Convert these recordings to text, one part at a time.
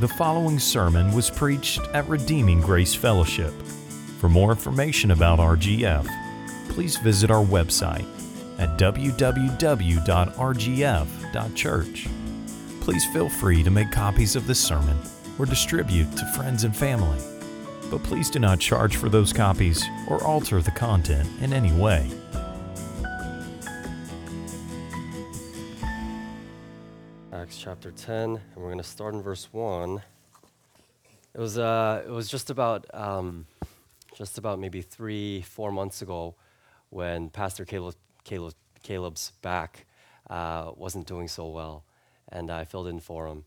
The following sermon was preached at Redeeming Grace Fellowship. For more information about RGF, please visit our website at www.rgf.church. Please feel free to make copies of this sermon or distribute to friends and family. But please do not charge for those copies or alter the content in any way. Chapter 10, and we're going to start in verse 1. It was, uh, it was just about, um, just about maybe three, four months ago when Pastor Caleb, Caleb, Caleb's back uh, wasn't doing so well, and I filled in for him.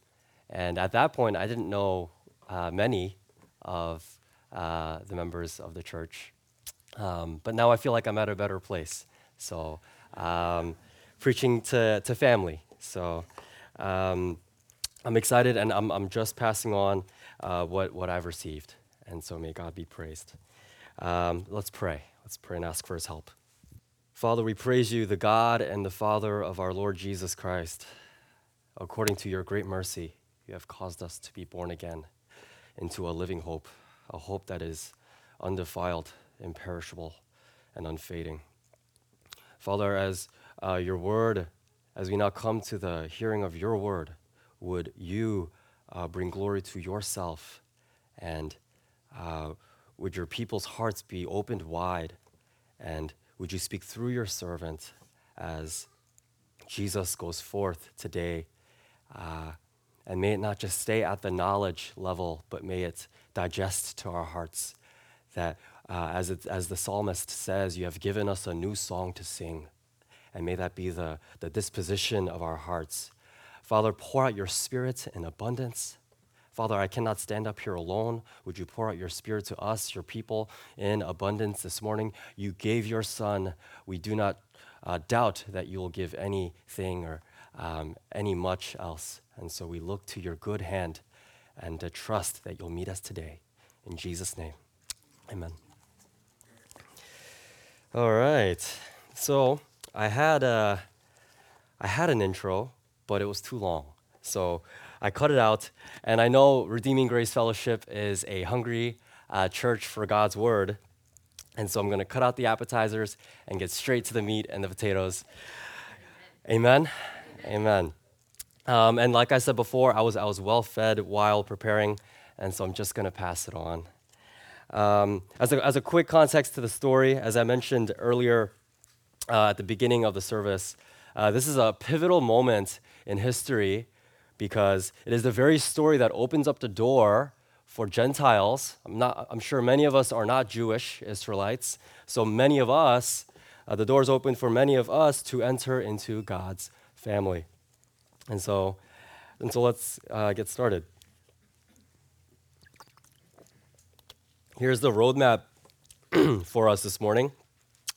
And at that point, I didn't know uh, many of uh, the members of the church, um, but now I feel like I'm at a better place. So, um, preaching to, to family. So, um, I'm excited and I'm, I'm just passing on uh, what, what I've received. And so may God be praised. Um, let's pray. Let's pray and ask for his help. Father, we praise you, the God and the Father of our Lord Jesus Christ. According to your great mercy, you have caused us to be born again into a living hope, a hope that is undefiled, imperishable, and unfading. Father, as uh, your word as we now come to the hearing of your word, would you uh, bring glory to yourself and uh, would your people's hearts be opened wide and would you speak through your servant as Jesus goes forth today? Uh, and may it not just stay at the knowledge level, but may it digest to our hearts. That uh, as, it, as the psalmist says, you have given us a new song to sing and may that be the, the disposition of our hearts. Father, pour out your spirit in abundance. Father, I cannot stand up here alone. Would you pour out your spirit to us, your people, in abundance this morning? You gave your son. We do not uh, doubt that you will give anything or um, any much else. And so we look to your good hand and to trust that you'll meet us today. In Jesus' name, amen. All right. So, I had a, I had an intro, but it was too long. So I cut it out. And I know Redeeming Grace Fellowship is a hungry uh, church for God's word. And so I'm going to cut out the appetizers and get straight to the meat and the potatoes. Amen. Amen. Um, and like I said before, I was, I was well fed while preparing, and so I'm just going to pass it on. Um, as, a, as a quick context to the story, as I mentioned earlier, uh, at the beginning of the service. Uh, this is a pivotal moment in history because it is the very story that opens up the door for Gentiles. I'm, not, I'm sure many of us are not Jewish Israelites, so many of us, uh, the doors open for many of us to enter into God's family. And so, and so let's uh, get started. Here's the roadmap for us this morning.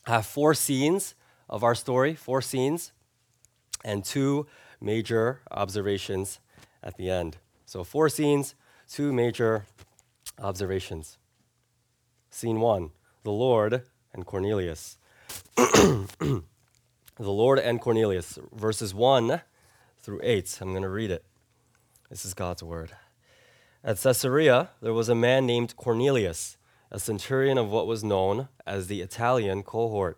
I have four scenes of our story, four scenes, and two major observations at the end. So, four scenes, two major observations. Scene one the Lord and Cornelius. the Lord and Cornelius, verses 1 through 8. I'm going to read it. This is God's word. At Caesarea, there was a man named Cornelius, a centurion of what was known as the Italian cohort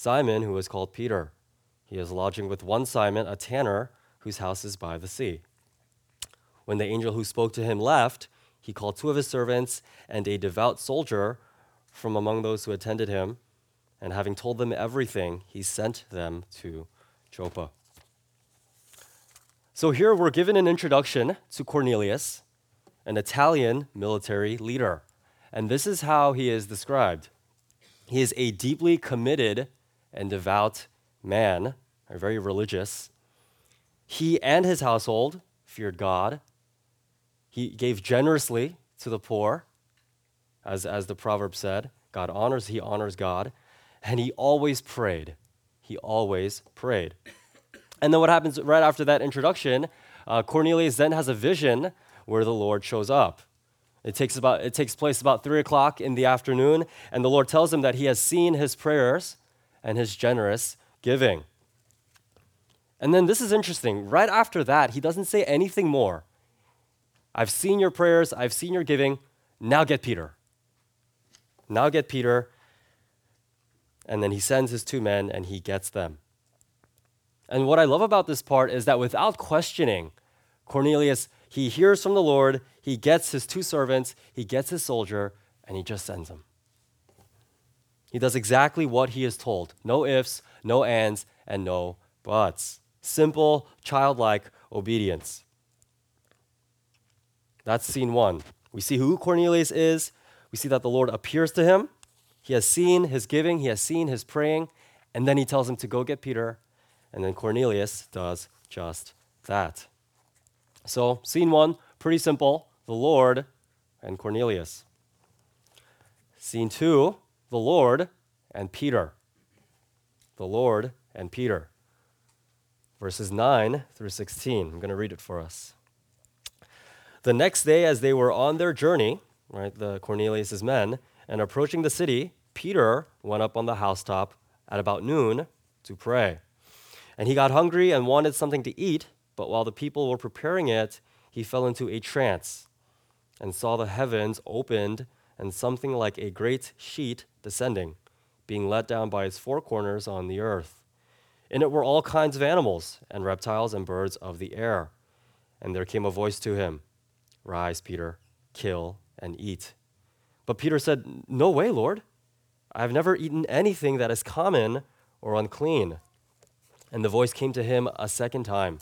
Simon, who is called Peter. He is lodging with one Simon, a tanner, whose house is by the sea. When the angel who spoke to him left, he called two of his servants and a devout soldier from among those who attended him, and having told them everything, he sent them to Joppa. So here we're given an introduction to Cornelius, an Italian military leader. And this is how he is described. He is a deeply committed and devout man, or very religious. He and his household feared God. He gave generously to the poor, as, as the proverb said. God honors, he honors God. And he always prayed. He always prayed. And then what happens right after that introduction? Uh, Cornelius then has a vision where the Lord shows up. It takes, about, it takes place about 3 o'clock in the afternoon, and the Lord tells him that he has seen his prayers and his generous giving. And then this is interesting. Right after that, he doesn't say anything more. I've seen your prayers, I've seen your giving. Now get Peter. Now get Peter. And then he sends his two men and he gets them. And what I love about this part is that without questioning, Cornelius, he hears from the Lord, he gets his two servants, he gets his soldier, and he just sends them. He does exactly what he is told no ifs, no ands, and no buts. Simple, childlike obedience. That's scene one. We see who Cornelius is. We see that the Lord appears to him. He has seen his giving, he has seen his praying, and then he tells him to go get Peter. And then Cornelius does just that. So, scene one, pretty simple the Lord and Cornelius. Scene two, the Lord and Peter. The Lord and Peter. Verses 9 through 16. I'm going to read it for us. The next day, as they were on their journey, right, the Cornelius's men, and approaching the city, Peter went up on the housetop at about noon to pray. And he got hungry and wanted something to eat, but while the people were preparing it, he fell into a trance and saw the heavens opened and something like a great sheet descending, being let down by its four corners on the earth. In it were all kinds of animals and reptiles and birds of the air. And there came a voice to him Rise, Peter, kill and eat. But Peter said, No way, Lord. I have never eaten anything that is common or unclean. And the voice came to him a second time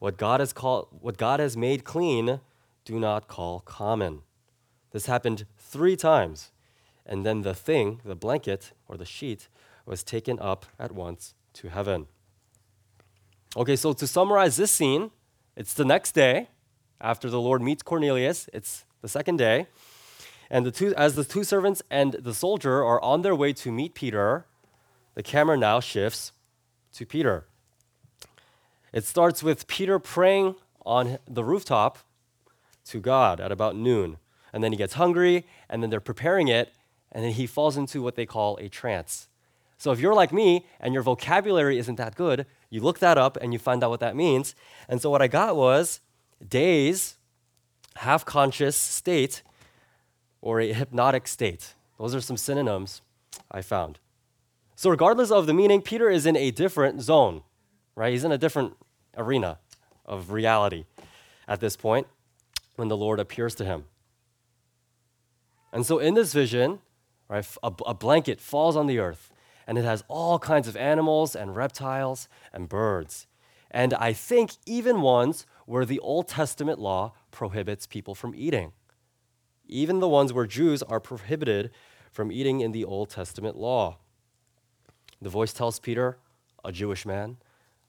What God has, called, what God has made clean, do not call common. This happened three times. And then the thing, the blanket or the sheet, was taken up at once to heaven. Okay, so to summarize this scene, it's the next day after the Lord meets Cornelius. It's the second day. And the two, as the two servants and the soldier are on their way to meet Peter, the camera now shifts to Peter. It starts with Peter praying on the rooftop to God at about noon. And then he gets hungry, and then they're preparing it, and then he falls into what they call a trance. So if you're like me and your vocabulary isn't that good, you look that up and you find out what that means. And so what I got was daze, half conscious state, or a hypnotic state. Those are some synonyms I found. So, regardless of the meaning, Peter is in a different zone, right? He's in a different arena of reality at this point when the Lord appears to him. And so, in this vision, right, a, a blanket falls on the earth, and it has all kinds of animals and reptiles and birds. And I think even ones where the Old Testament law prohibits people from eating. Even the ones where Jews are prohibited from eating in the Old Testament law. The voice tells Peter, a Jewish man,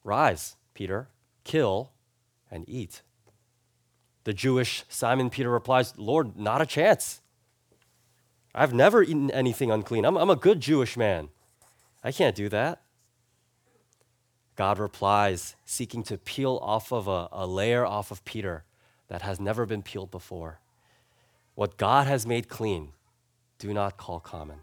Rise, Peter, kill and eat. The Jewish Simon Peter replies, Lord, not a chance. I've never eaten anything unclean. I'm, I'm a good Jewish man. I can't do that. God replies, seeking to peel off of a, a layer off of Peter that has never been peeled before. What God has made clean, do not call common.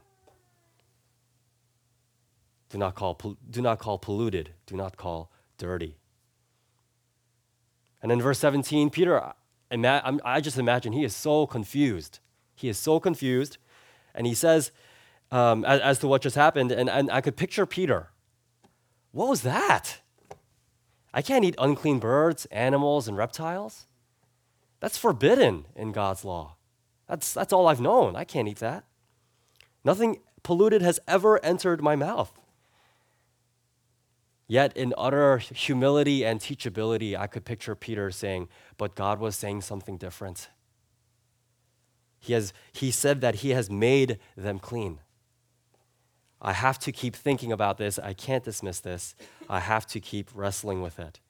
Do not call, do not call polluted. Do not call dirty. And in verse 17, Peter, I just imagine he is so confused. He is so confused. And he says, um, as, as, to what just happened, and, and I could picture Peter what was that? I can't eat unclean birds, animals, and reptiles. That's forbidden in God's law. That's, that's all I've known. I can't eat that. Nothing polluted has ever entered my mouth. Yet, in utter humility and teachability, I could picture Peter saying, But God was saying something different. He, has, he said that He has made them clean. I have to keep thinking about this. I can't dismiss this. I have to keep wrestling with it.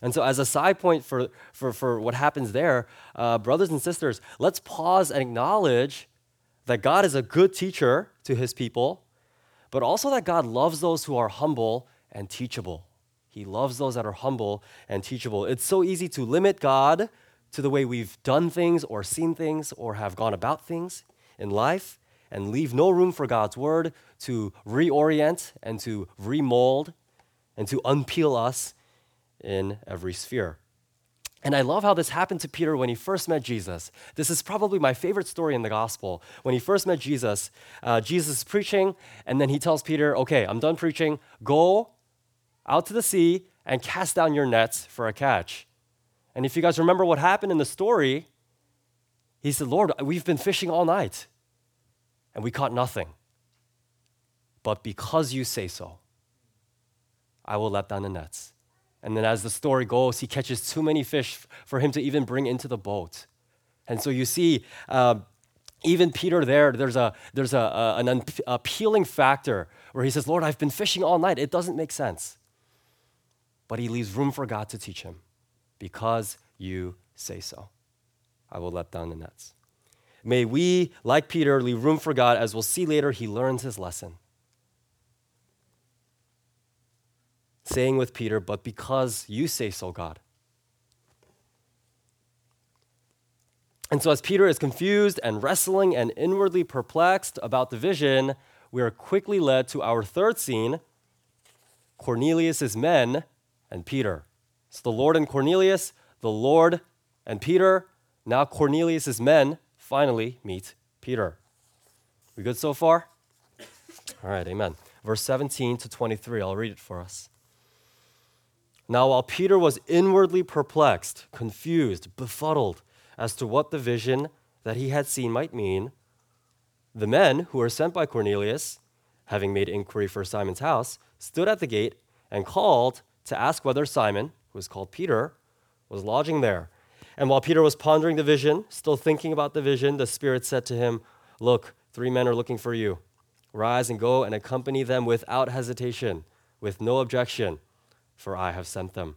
And so, as a side point for, for, for what happens there, uh, brothers and sisters, let's pause and acknowledge that God is a good teacher to his people, but also that God loves those who are humble and teachable. He loves those that are humble and teachable. It's so easy to limit God to the way we've done things or seen things or have gone about things in life and leave no room for God's word to reorient and to remold and to unpeel us in every sphere. And I love how this happened to Peter when he first met Jesus. This is probably my favorite story in the gospel. When he first met Jesus, uh, Jesus is preaching, and then he tells Peter, Okay, I'm done preaching. Go out to the sea and cast down your nets for a catch. And if you guys remember what happened in the story, he said, Lord, we've been fishing all night, and we caught nothing. But because you say so, I will let down the nets. And then, as the story goes, he catches too many fish for him to even bring into the boat. And so you see, uh, even Peter there, there's, a, there's a, a, an appealing factor where he says, Lord, I've been fishing all night. It doesn't make sense. But he leaves room for God to teach him because you say so. I will let down the nets. May we, like Peter, leave room for God. As we'll see later, he learns his lesson. saying with Peter, But because you say so, God. And so, as Peter is confused and wrestling and inwardly perplexed about the vision, we are quickly led to our third scene Cornelius' men and Peter. So, the Lord and Cornelius, the Lord and Peter. Now, Cornelius' men finally meet Peter. We good so far? All right, amen. Verse 17 to 23, I'll read it for us. Now, while Peter was inwardly perplexed, confused, befuddled as to what the vision that he had seen might mean, the men who were sent by Cornelius, having made inquiry for Simon's house, stood at the gate and called to ask whether Simon, was called Peter, was lodging there. And while Peter was pondering the vision, still thinking about the vision, the Spirit said to him, Look, three men are looking for you. Rise and go and accompany them without hesitation, with no objection for I have sent them.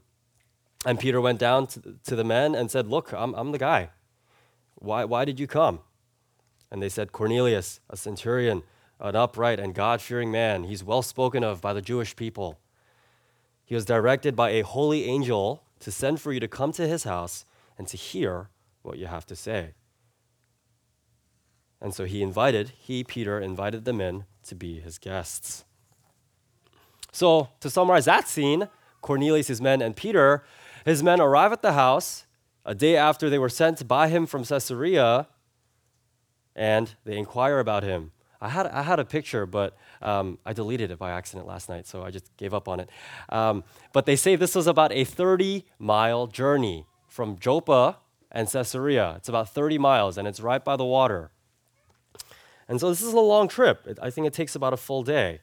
And Peter went down to, to the men and said, Look, I'm, I'm the guy. Why, why did you come? And they said, Cornelius, a centurion, an upright and God fearing man. He's well spoken of by the Jewish people. He was directed by a holy angel to send for you to come to his house and to hear what you have to say. And so he invited, he, Peter, invited them in to be his guests. So, to summarize that scene, Cornelius, his men, and Peter, his men arrive at the house a day after they were sent by him from Caesarea, and they inquire about him. I had, I had a picture, but um, I deleted it by accident last night, so I just gave up on it. Um, but they say this was about a 30 mile journey from Joppa and Caesarea. It's about 30 miles, and it's right by the water. And so this is a long trip. I think it takes about a full day.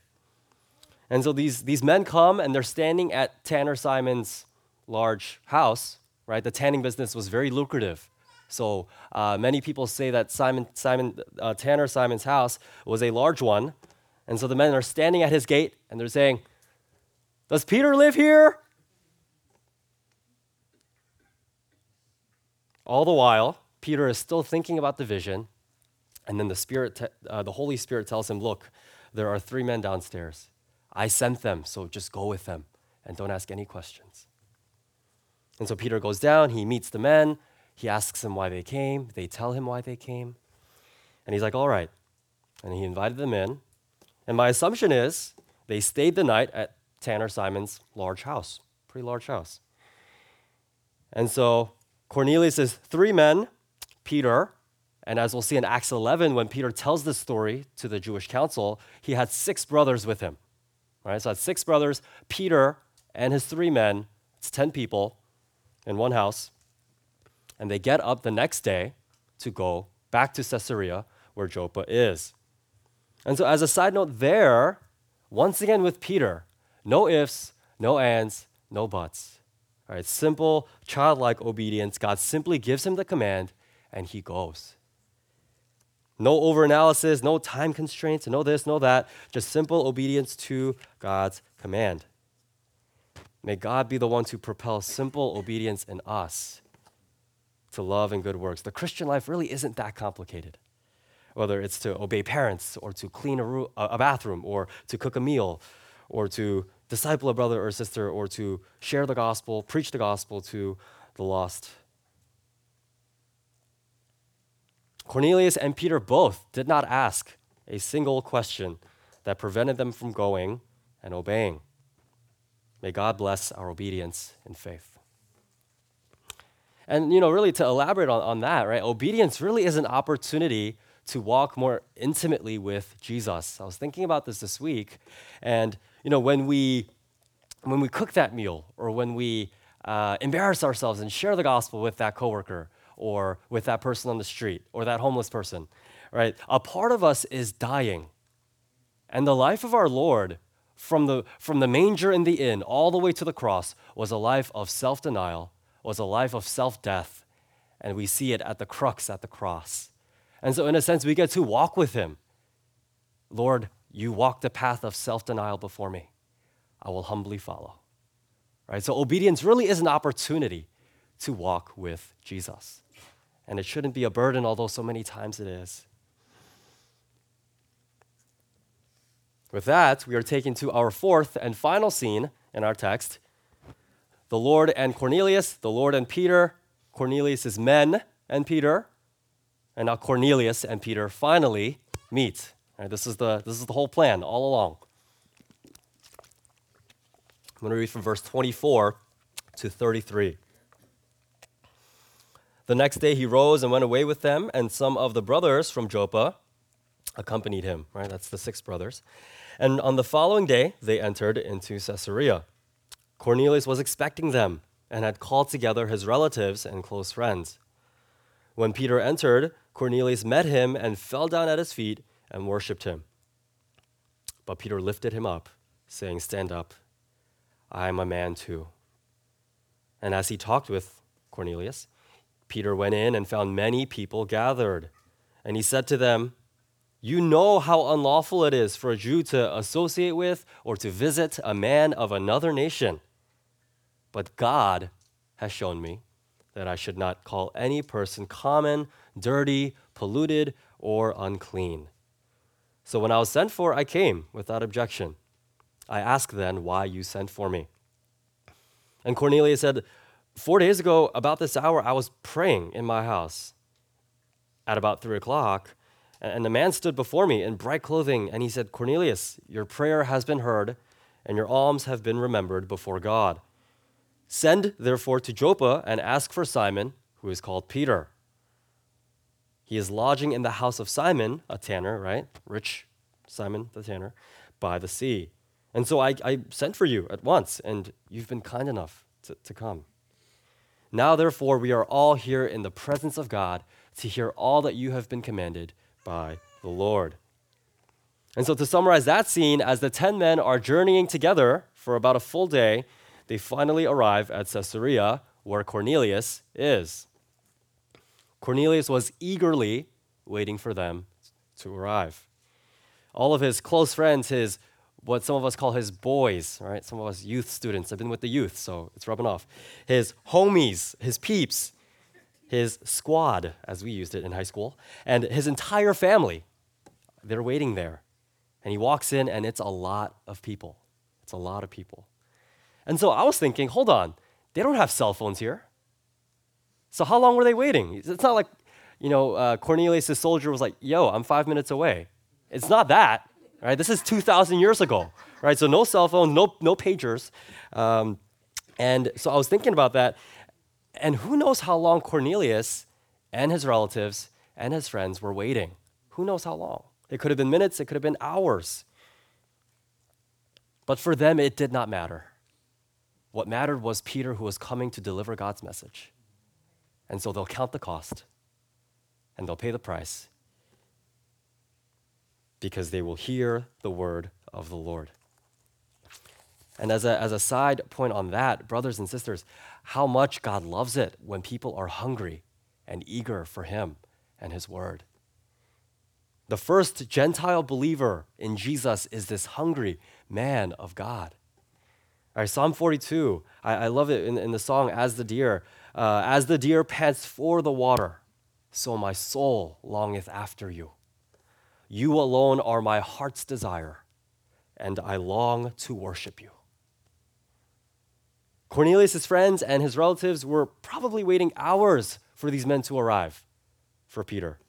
And so these, these men come and they're standing at Tanner Simon's large house, right? The tanning business was very lucrative. So uh, many people say that Simon, Simon uh, Tanner Simon's house was a large one. And so the men are standing at his gate and they're saying, Does Peter live here? All the while, Peter is still thinking about the vision. And then the, Spirit uh, the Holy Spirit tells him, Look, there are three men downstairs. I sent them, so just go with them and don't ask any questions. And so Peter goes down, he meets the men, he asks them why they came, they tell him why they came. And he's like, all right. And he invited them in. And my assumption is they stayed the night at Tanner Simon's large house, pretty large house. And so Cornelius is three men, Peter, and as we'll see in Acts 11, when Peter tells this story to the Jewish council, he had six brothers with him. Right? So had six brothers, Peter and his three men. It's 10 people in one house. And they get up the next day to go back to Caesarea, where Joppa is. And so, as a side note, there, once again with Peter, no ifs, no ands, no buts. All right, simple, childlike obedience. God simply gives him the command, and he goes. No overanalysis, no time constraints, no this, no that. Just simple obedience to God's command. May God be the one to propel simple obedience in us to love and good works. The Christian life really isn't that complicated. Whether it's to obey parents, or to clean a, a bathroom, or to cook a meal, or to disciple a brother or sister, or to share the gospel, preach the gospel to the lost. Cornelius and Peter both did not ask a single question that prevented them from going and obeying. May God bless our obedience and faith. And, you know, really to elaborate on, on that, right? Obedience really is an opportunity to walk more intimately with Jesus. I was thinking about this this week, and, you know, when we, when we cook that meal or when we uh, embarrass ourselves and share the gospel with that coworker or with that person on the street or that homeless person, right? A part of us is dying. And the life of our Lord from the, from the manger in the inn all the way to the cross was a life of self denial, was a life of self death. And we see it at the crux at the cross. And so, in a sense, we get to walk with him. Lord, you walk the path of self denial before me. I will humbly follow. Right? So, obedience really is an opportunity to walk with Jesus. And it shouldn't be a burden, although so many times it is. With that, we are taken to our fourth and final scene in our text the Lord and Cornelius, the Lord and Peter, Cornelius' men and Peter, and now Cornelius and Peter finally meet. Right, this, is the, this is the whole plan all along. I'm going to read from verse 24 to 33. The next day he rose and went away with them, and some of the brothers from Joppa accompanied him. Right, that's the six brothers. And on the following day, they entered into Caesarea. Cornelius was expecting them and had called together his relatives and close friends. When Peter entered, Cornelius met him and fell down at his feet and worshiped him. But Peter lifted him up, saying, Stand up. I am a man too. And as he talked with Cornelius, Peter went in and found many people gathered. And he said to them, you know how unlawful it is for a Jew to associate with or to visit a man of another nation. But God has shown me that I should not call any person common, dirty, polluted, or unclean. So when I was sent for, I came without objection. I asked then why you sent for me. And Cornelius said, Four days ago, about this hour, I was praying in my house. At about three o'clock, and the man stood before me in bright clothing, and he said, Cornelius, your prayer has been heard, and your alms have been remembered before God. Send therefore to Joppa and ask for Simon, who is called Peter. He is lodging in the house of Simon, a tanner, right? Rich Simon the tanner, by the sea. And so I, I sent for you at once, and you've been kind enough to, to come. Now, therefore, we are all here in the presence of God to hear all that you have been commanded by the Lord. And so, to summarize that scene, as the 10 men are journeying together for about a full day, they finally arrive at Caesarea, where Cornelius is. Cornelius was eagerly waiting for them to arrive. All of his close friends, his what some of us call his boys, right? Some of us youth students have been with the youth, so it's rubbing off. His homies, his peeps, his squad, as we used it in high school, and his entire family. They're waiting there. And he walks in, and it's a lot of people. It's a lot of people. And so I was thinking, hold on, they don't have cell phones here. So how long were they waiting? It's not like, you know, uh, Cornelius' soldier was like, yo, I'm five minutes away. It's not that, right? This is 2,000 years ago, right? So no cell phones, no, no pagers. Um, and so I was thinking about that. And who knows how long Cornelius and his relatives and his friends were waiting? Who knows how long? It could have been minutes, it could have been hours. But for them, it did not matter. What mattered was Peter, who was coming to deliver God's message. And so they'll count the cost and they'll pay the price because they will hear the word of the Lord. And as a, as a side point on that, brothers and sisters, how much God loves it when people are hungry and eager for Him and His Word. The first Gentile believer in Jesus is this hungry man of God. All right, Psalm 42, I, I love it in, in the song As the Deer. Uh, As the deer pants for the water, so my soul longeth after you. You alone are my heart's desire, and I long to worship you. Cornelius' friends and his relatives were probably waiting hours for these men to arrive for Peter.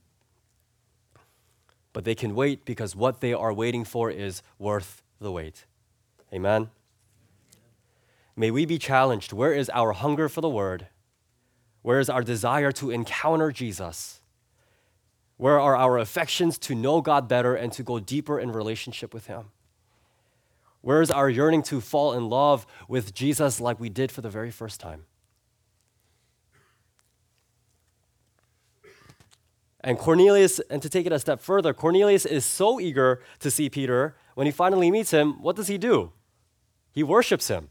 But they can wait because what they are waiting for is worth the wait. Amen. May we be challenged. Where is our hunger for the word? Where is our desire to encounter Jesus? Where are our affections to know God better and to go deeper in relationship with Him? Where is our yearning to fall in love with Jesus like we did for the very first time? And Cornelius, and to take it a step further, Cornelius is so eager to see Peter. When he finally meets him, what does he do? He worships him.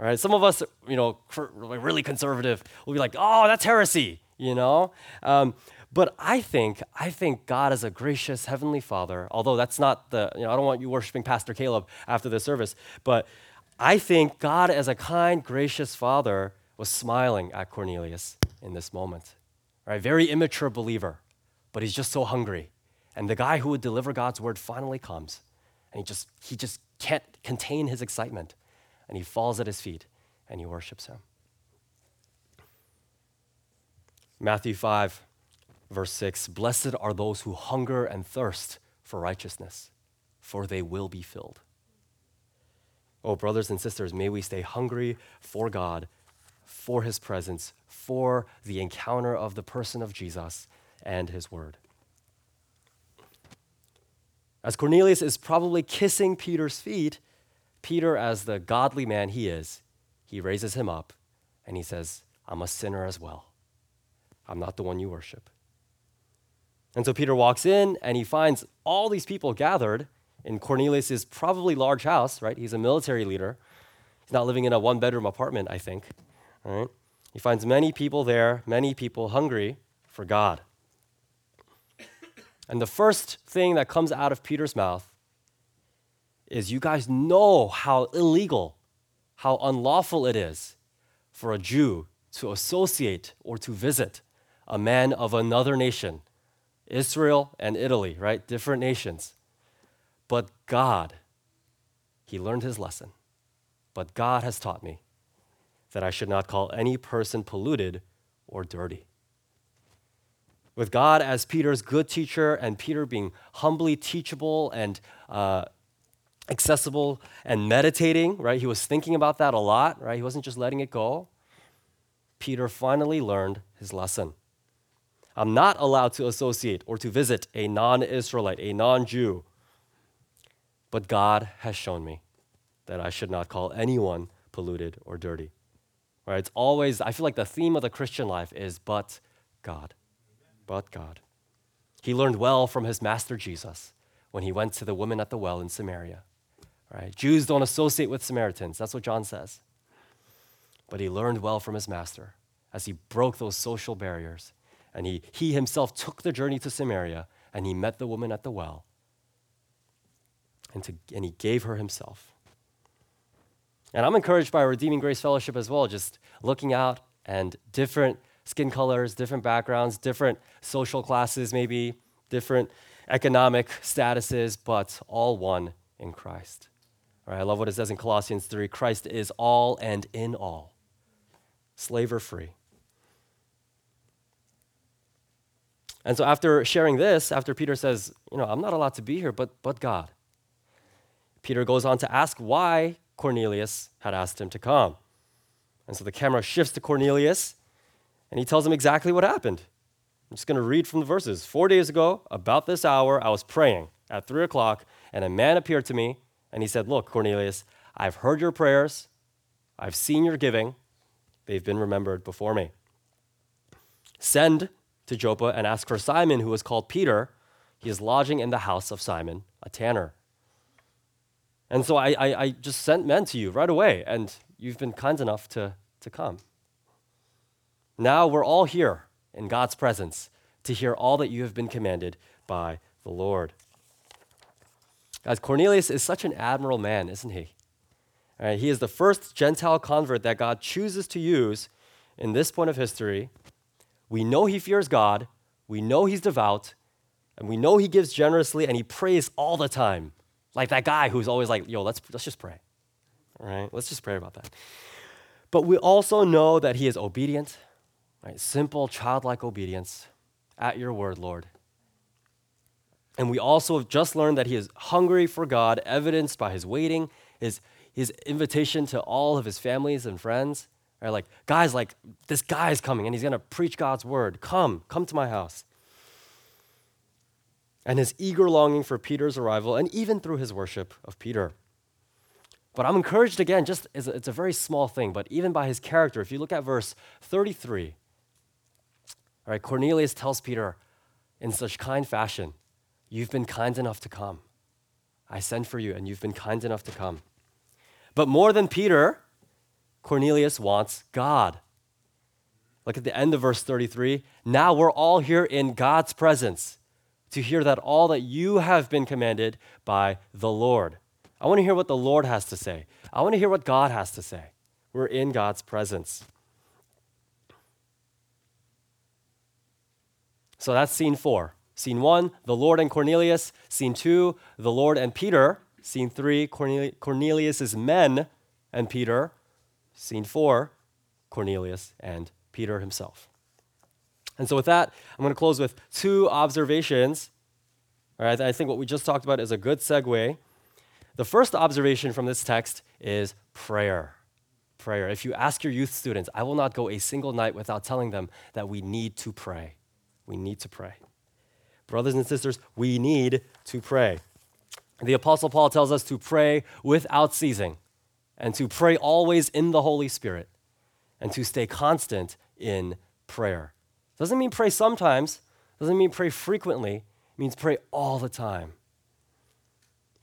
All right, some of us, you know, really conservative, will be like, "Oh, that's heresy," you know. Um, but I think, I think God is a gracious heavenly Father. Although that's not the, you know, I don't want you worshiping Pastor Caleb after the service, but I think God, as a kind, gracious Father, was smiling at Cornelius in this moment. Right, very immature believer, but he's just so hungry. And the guy who would deliver God's word finally comes, and he just he just can't contain his excitement, and he falls at his feet and he worships him. Matthew 5 verse 6 Blessed are those who hunger and thirst for righteousness, for they will be filled. Oh, brothers and sisters, may we stay hungry for God, for his presence, for the encounter of the person of Jesus and his word. As Cornelius is probably kissing Peter's feet, Peter, as the godly man he is, he raises him up and he says, I'm a sinner as well. I'm not the one you worship. And so Peter walks in and he finds all these people gathered in Cornelius' probably large house, right? He's a military leader. He's not living in a one bedroom apartment, I think. Right? He finds many people there, many people hungry for God. And the first thing that comes out of Peter's mouth is you guys know how illegal, how unlawful it is for a Jew to associate or to visit a man of another nation Israel and Italy, right? Different nations. But God, he learned his lesson. But God has taught me that I should not call any person polluted or dirty. With God as Peter's good teacher and Peter being humbly teachable and uh, accessible and meditating, right? He was thinking about that a lot, right? He wasn't just letting it go. Peter finally learned his lesson. I'm not allowed to associate or to visit a non Israelite, a non Jew. But God has shown me that I should not call anyone polluted or dirty. Right? It's always, I feel like the theme of the Christian life is but God. But God. He learned well from his master Jesus when he went to the woman at the well in Samaria. Right? Jews don't associate with Samaritans. That's what John says. But he learned well from his master as he broke those social barriers and he, he himself took the journey to Samaria and he met the woman at the well. And, to, and he gave her himself. And I'm encouraged by Redeeming Grace Fellowship as well, just looking out and different skin colors, different backgrounds, different social classes, maybe different economic statuses, but all one in Christ. All right, I love what it says in Colossians 3 Christ is all and in all, slave or free. And so after sharing this, after Peter says, you know, I'm not allowed to be here, but, but God, Peter goes on to ask why Cornelius had asked him to come. And so the camera shifts to Cornelius, and he tells him exactly what happened. I'm just going to read from the verses. Four days ago, about this hour, I was praying at three o'clock, and a man appeared to me, and he said, Look, Cornelius, I've heard your prayers, I've seen your giving, they've been remembered before me. Send to Joppa and ask for Simon, who is called Peter. He is lodging in the house of Simon, a tanner. And so I, I, I, just sent men to you right away, and you've been kind enough to, to come. Now we're all here in God's presence to hear all that you have been commanded by the Lord. Guys, Cornelius is such an admirable man, isn't he? Right, he is the first Gentile convert that God chooses to use in this point of history. We know he fears God, we know he's devout, and we know he gives generously and he prays all the time. Like that guy who's always like, yo, let's, let's just pray. All right, let's just pray about that. But we also know that he is obedient, right? Simple, childlike obedience at your word, Lord. And we also have just learned that he is hungry for God, evidenced by his waiting, his, his invitation to all of his families and friends. Right? Like, guys, like, this guy is coming and he's going to preach God's word. Come, come to my house. And his eager longing for Peter's arrival, and even through his worship of Peter. But I'm encouraged again, just it's a, it's a very small thing, but even by his character, if you look at verse 33, all right, Cornelius tells Peter in such kind fashion, You've been kind enough to come. I sent for you, and you've been kind enough to come. But more than Peter, Cornelius wants God. Look at the end of verse 33. Now we're all here in God's presence to hear that all that you have been commanded by the Lord. I want to hear what the Lord has to say. I want to hear what God has to say. We're in God's presence. So that's scene four. Scene one, the Lord and Cornelius. Scene two, the Lord and Peter. Scene three, Cornelius' men and Peter. Scene four, Cornelius and Peter himself. And so, with that, I'm going to close with two observations. All right, I think what we just talked about is a good segue. The first observation from this text is prayer. Prayer. If you ask your youth students, I will not go a single night without telling them that we need to pray. We need to pray. Brothers and sisters, we need to pray. The Apostle Paul tells us to pray without ceasing and to pray always in the Holy Spirit and to stay constant in prayer. Doesn't mean pray sometimes, doesn't mean pray frequently, it means pray all the time.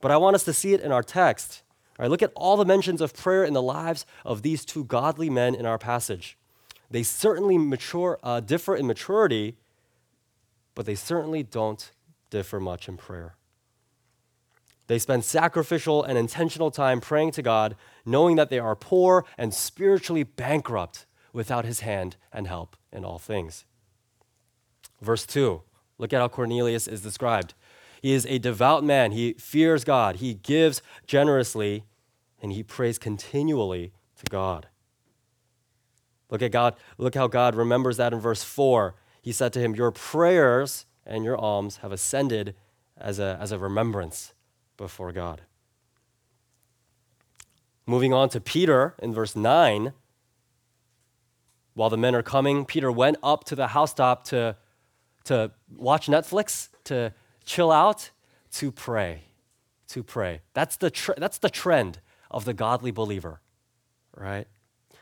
But I want us to see it in our text. All right, look at all the mentions of prayer in the lives of these two godly men in our passage. They certainly mature, uh, differ in maturity, but they certainly don't differ much in prayer. They spend sacrificial and intentional time praying to God, knowing that they are poor and spiritually bankrupt without his hand and help in all things. Verse 2, look at how Cornelius is described. He is a devout man. He fears God. He gives generously, and he prays continually to God. Look at God. Look how God remembers that in verse 4. He said to him, Your prayers and your alms have ascended as a, as a remembrance before God. Moving on to Peter in verse 9. While the men are coming, Peter went up to the housetop to, to watch Netflix, to chill out to pray. To pray. That's the, tr- that's the trend of the godly believer, right?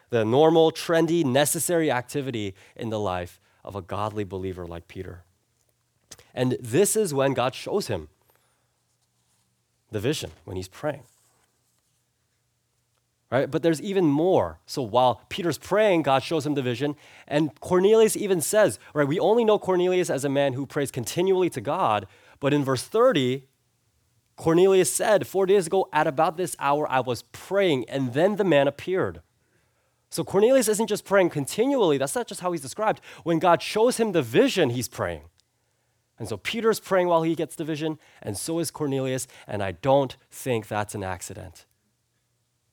The normal, trendy, necessary activity in the life of a godly believer like Peter. And this is when God shows him the vision, when he's praying. Right? But there's even more. So while Peter's praying, God shows him the vision. And Cornelius even says, right, we only know Cornelius as a man who prays continually to God, but in verse 30, Cornelius said, Four days ago, at about this hour, I was praying, and then the man appeared. So Cornelius isn't just praying continually, that's not just how he's described. When God shows him the vision, he's praying. And so Peter's praying while he gets the vision, and so is Cornelius, and I don't think that's an accident.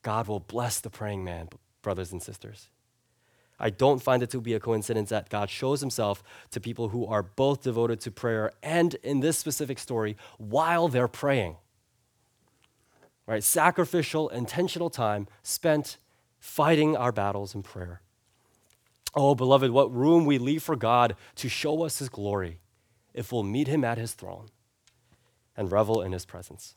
God will bless the praying man, brothers and sisters. I don't find it to be a coincidence that God shows himself to people who are both devoted to prayer and in this specific story while they're praying. Right? Sacrificial, intentional time spent fighting our battles in prayer. Oh, beloved, what room we leave for God to show us his glory if we'll meet him at his throne and revel in his presence.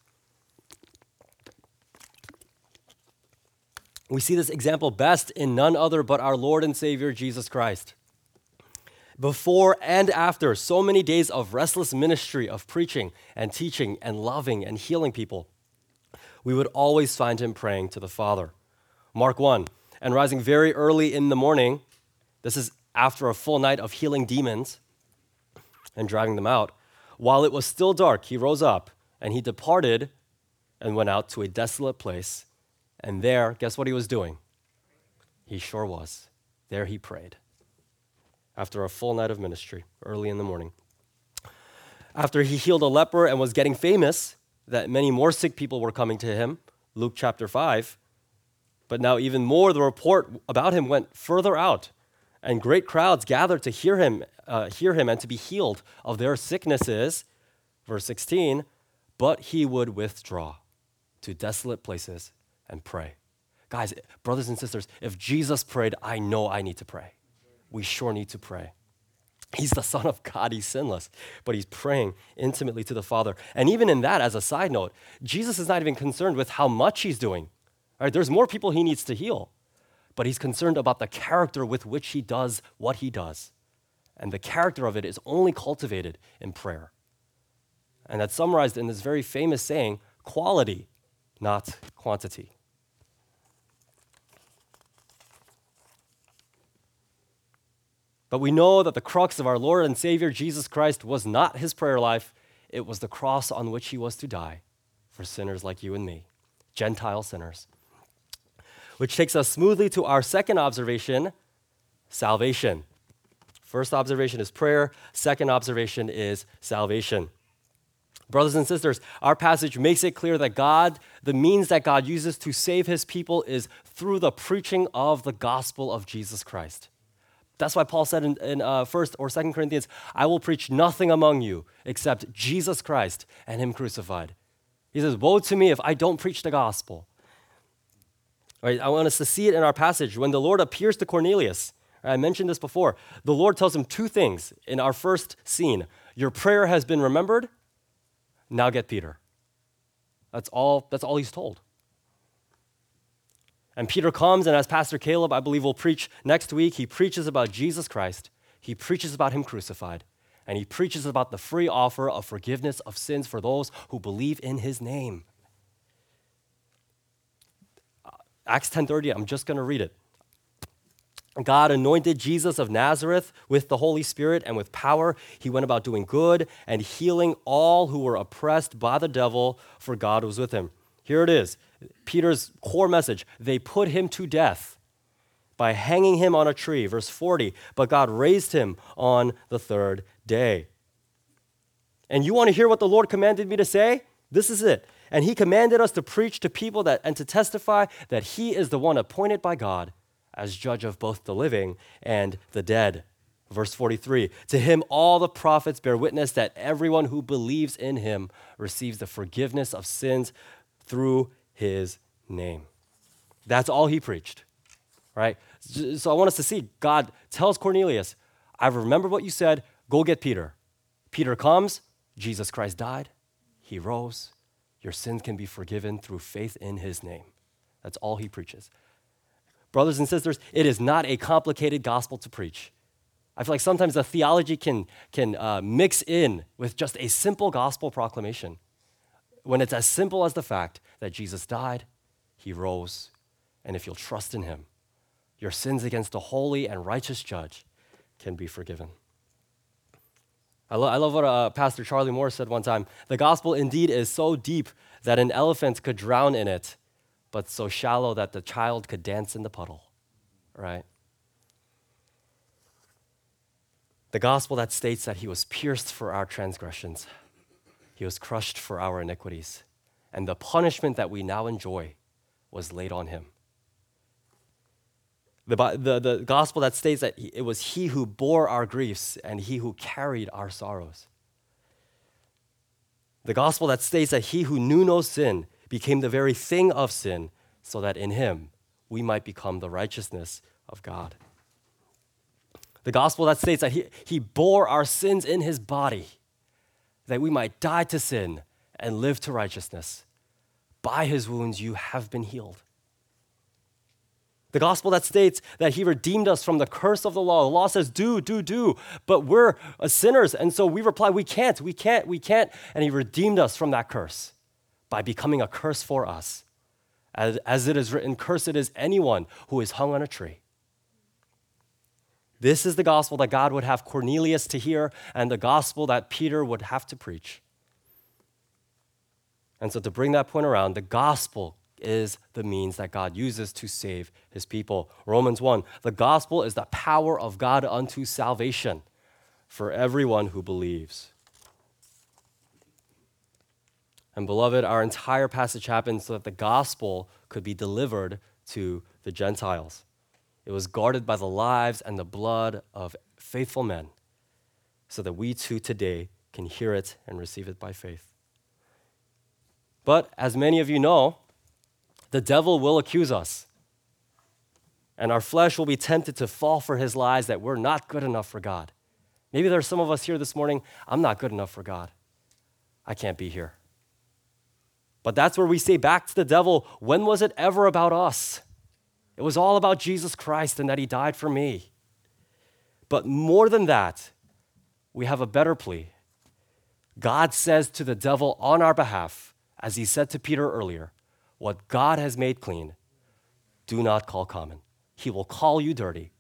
We see this example best in none other but our Lord and Savior Jesus Christ. Before and after so many days of restless ministry of preaching and teaching and loving and healing people, we would always find him praying to the Father. Mark 1 And rising very early in the morning, this is after a full night of healing demons and driving them out, while it was still dark, he rose up and he departed and went out to a desolate place And there, guess what he was doing? He sure was. There he prayed after a full night of ministry early in the morning. After he healed a leper and was getting famous, that many more sick people were coming to him, Luke chapter 5. But now, even more, the report about him went further out, and great crowds gathered to hear him, uh, hear him and to be healed of their sicknesses. Verse 16, but he would withdraw to desolate places and pray. Guys, brothers and sisters, if Jesus prayed, I know I need to pray. We sure need to pray. He's the Son of God, he's sinless, but he's praying intimately to the Father. And even in that, as a side note, Jesus is not even concerned with how much he's doing. Right? There's more people he needs to heal, but he's concerned about the character with which he does what he does. And the character of it is only cultivated in prayer. And that's summarized in this very famous saying quality, not quantity. But we know that the crux of our Lord and Savior Jesus Christ was not his prayer life, it was the cross on which he was to die for sinners like you and me, Gentile sinners. Which takes us smoothly to our second observation salvation. First observation is prayer, second observation is salvation. Brothers and sisters, our passage makes it clear that God, the means that God uses to save his people is through the preaching of the gospel of Jesus Christ. That's why Paul said in, in uh, 1st or 2nd Corinthians, I will preach nothing among you except Jesus Christ and Him crucified. He says, Woe to me if I don't preach the gospel. Right, I want us to see it in our passage. When the Lord appears to Cornelius, I mentioned this before, the Lord tells him two things in our first scene Your prayer has been remembered, now get Peter. That's all, that's all he's told. And Peter comes, and as Pastor Caleb, I believe, will preach next week, he preaches about Jesus Christ. He preaches about him crucified. And he preaches about the free offer of forgiveness of sins for those who believe in his name. Uh, Acts 10:30, I'm just going to read it. God anointed Jesus of Nazareth with the Holy Spirit and with power. He went about doing good and healing all who were oppressed by the devil, for God was with him. Here it is Peter's core message. They put him to death by hanging him on a tree. Verse 40, but God raised him on the third day. And you want to hear what the Lord commanded me to say? This is it. And he commanded us to preach to people that and to testify that he is the one appointed by God as judge of both the living and the dead. Verse 43 To him all the prophets bear witness that everyone who believes in him receives the forgiveness of sins through his name. That's all he preached, right? So I want us to see God tells Cornelius, I remember what you said, go get Peter. Peter comes, Jesus Christ died, he rose, your sins can be forgiven through faith in his name. That's all he preaches. Brothers and sisters, it is not a complicated gospel to preach. I feel like sometimes the theology can, can uh, mix in with just a simple gospel proclamation when it's as simple as the fact that Jesus died, he rose, and if you'll trust in him, your sins against the holy and righteous judge can be forgiven. I, lo- I love what uh, Pastor Charlie Moore said one time. The gospel indeed is so deep that an elephant could drown in it, but so shallow that the child could dance in the puddle, right? The gospel that states that he was pierced for our transgressions he was crushed for our iniquities, and the punishment that we now enjoy was laid on him. The, the, the gospel that states that it was he who bore our griefs and he who carried our sorrows. The gospel that states that he who knew no sin became the very thing of sin, so that in him we might become the righteousness of God. The gospel that states that he, he bore our sins in his body that we might die to sin and live to righteousness. By his wounds you have been healed. The gospel that states that he redeemed us from the curse of the law. The law says, do, do, do. But we're uh, sinners. And so we reply, we can't, we can't, we can't. And he redeemed us from that curse by becoming a curse for us. As, as it is written, cursed is anyone who is hung on a tree. This is the gospel that God would have Cornelius to hear and the gospel that Peter would have to preach. And so, to bring that point around, the gospel is the means that God uses to save his people. Romans 1 The gospel is the power of God unto salvation for everyone who believes. And beloved, our entire passage happened so that the gospel could be delivered to the Gentiles. It was guarded by the lives and the blood of faithful men, so that we too today can hear it and receive it by faith. But as many of you know, the devil will accuse us. And our flesh will be tempted to fall for his lies that we're not good enough for God. Maybe there's some of us here this morning, I'm not good enough for God. I can't be here. But that's where we say back to the devil, when was it ever about us? It was all about Jesus Christ and that he died for me. But more than that, we have a better plea. God says to the devil on our behalf, as he said to Peter earlier, what God has made clean, do not call common. He will call you dirty,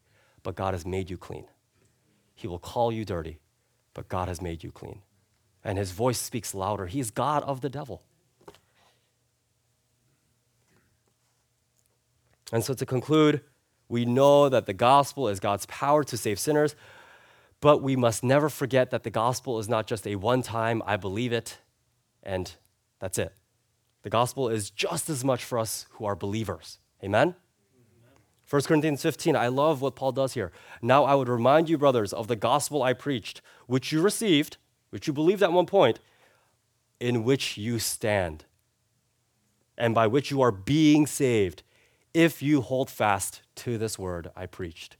but God has made you clean. He will call you dirty, but God has made you clean. And his voice speaks louder. He is God of the devil. And so to conclude, we know that the gospel is God's power to save sinners, but we must never forget that the gospel is not just a one time, I believe it, and that's it. The gospel is just as much for us who are believers. Amen? 1 Corinthians 15, I love what Paul does here. Now I would remind you, brothers, of the gospel I preached, which you received, which you believed at one point, in which you stand, and by which you are being saved, if you hold fast to this word I preached.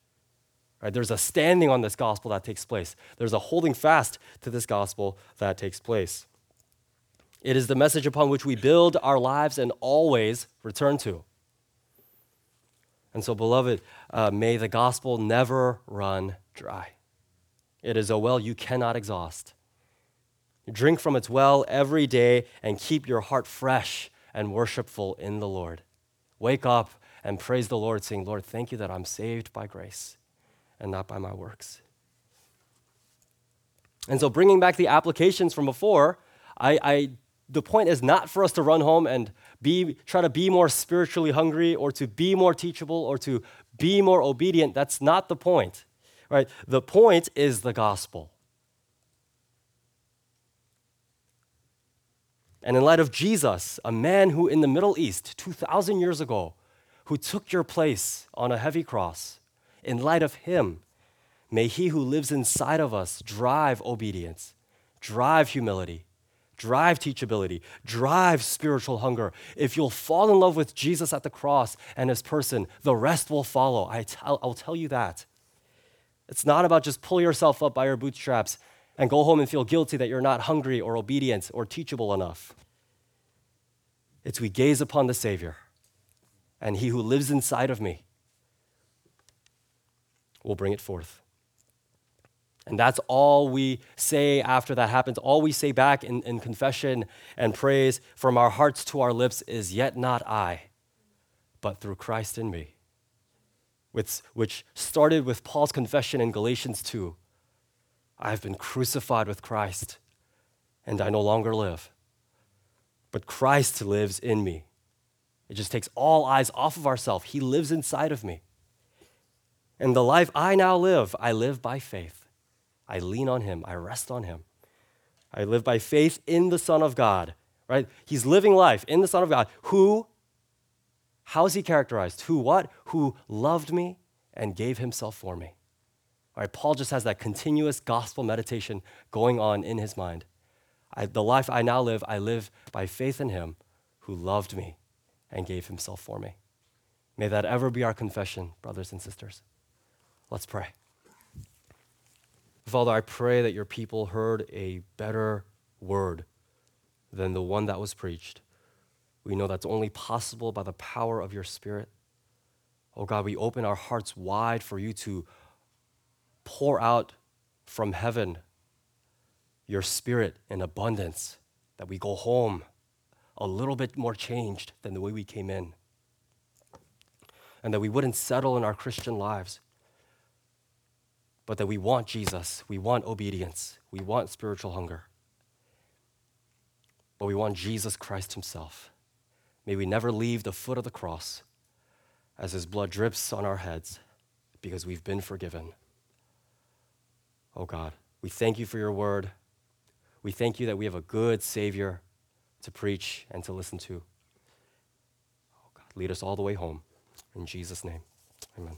Right, there's a standing on this gospel that takes place. There's a holding fast to this gospel that takes place. It is the message upon which we build our lives and always return to. And so, beloved, uh, may the gospel never run dry. It is a well you cannot exhaust. Drink from its well every day and keep your heart fresh and worshipful in the Lord. Wake up and praise the Lord, saying, Lord, thank you that I'm saved by grace and not by my works. And so, bringing back the applications from before, I, I the point is not for us to run home and be, try to be more spiritually hungry or to be more teachable or to be more obedient. That's not the point, right? The point is the gospel. And in light of Jesus, a man who in the Middle East 2,000 years ago, who took your place on a heavy cross, in light of him, may he who lives inside of us drive obedience, drive humility, drive teachability, drive spiritual hunger. If you'll fall in love with Jesus at the cross and his person, the rest will follow. I tell, I'll tell you that. It's not about just pull yourself up by your bootstraps and go home and feel guilty that you're not hungry or obedient or teachable enough. It's we gaze upon the Savior and he who lives inside of me will bring it forth. And that's all we say after that happens. All we say back in, in confession and praise from our hearts to our lips is, Yet not I, but through Christ in me. Which, which started with Paul's confession in Galatians 2 I have been crucified with Christ, and I no longer live, but Christ lives in me. It just takes all eyes off of ourselves. He lives inside of me. And the life I now live, I live by faith I lean on him, I rest on him. I live by faith in the Son of God, right? He's living life in the Son of God, who, how is he characterized? Who what? Who loved me and gave himself for me. All right, Paul just has that continuous gospel meditation going on in his mind. I, the life I now live, I live by faith in him who loved me and gave himself for me. May that ever be our confession, brothers and sisters. Let's pray. Father, I pray that your people heard a better word than the one that was preached. We know that's only possible by the power of your Spirit. Oh God, we open our hearts wide for you to pour out from heaven your Spirit in abundance, that we go home a little bit more changed than the way we came in, and that we wouldn't settle in our Christian lives but that we want Jesus, we want obedience, we want spiritual hunger. But we want Jesus Christ Himself. May we never leave the foot of the cross as his blood drips on our heads because we've been forgiven. Oh God, we thank you for your word. We thank you that we have a good Savior to preach and to listen to. Oh God, lead us all the way home. In Jesus' name, amen.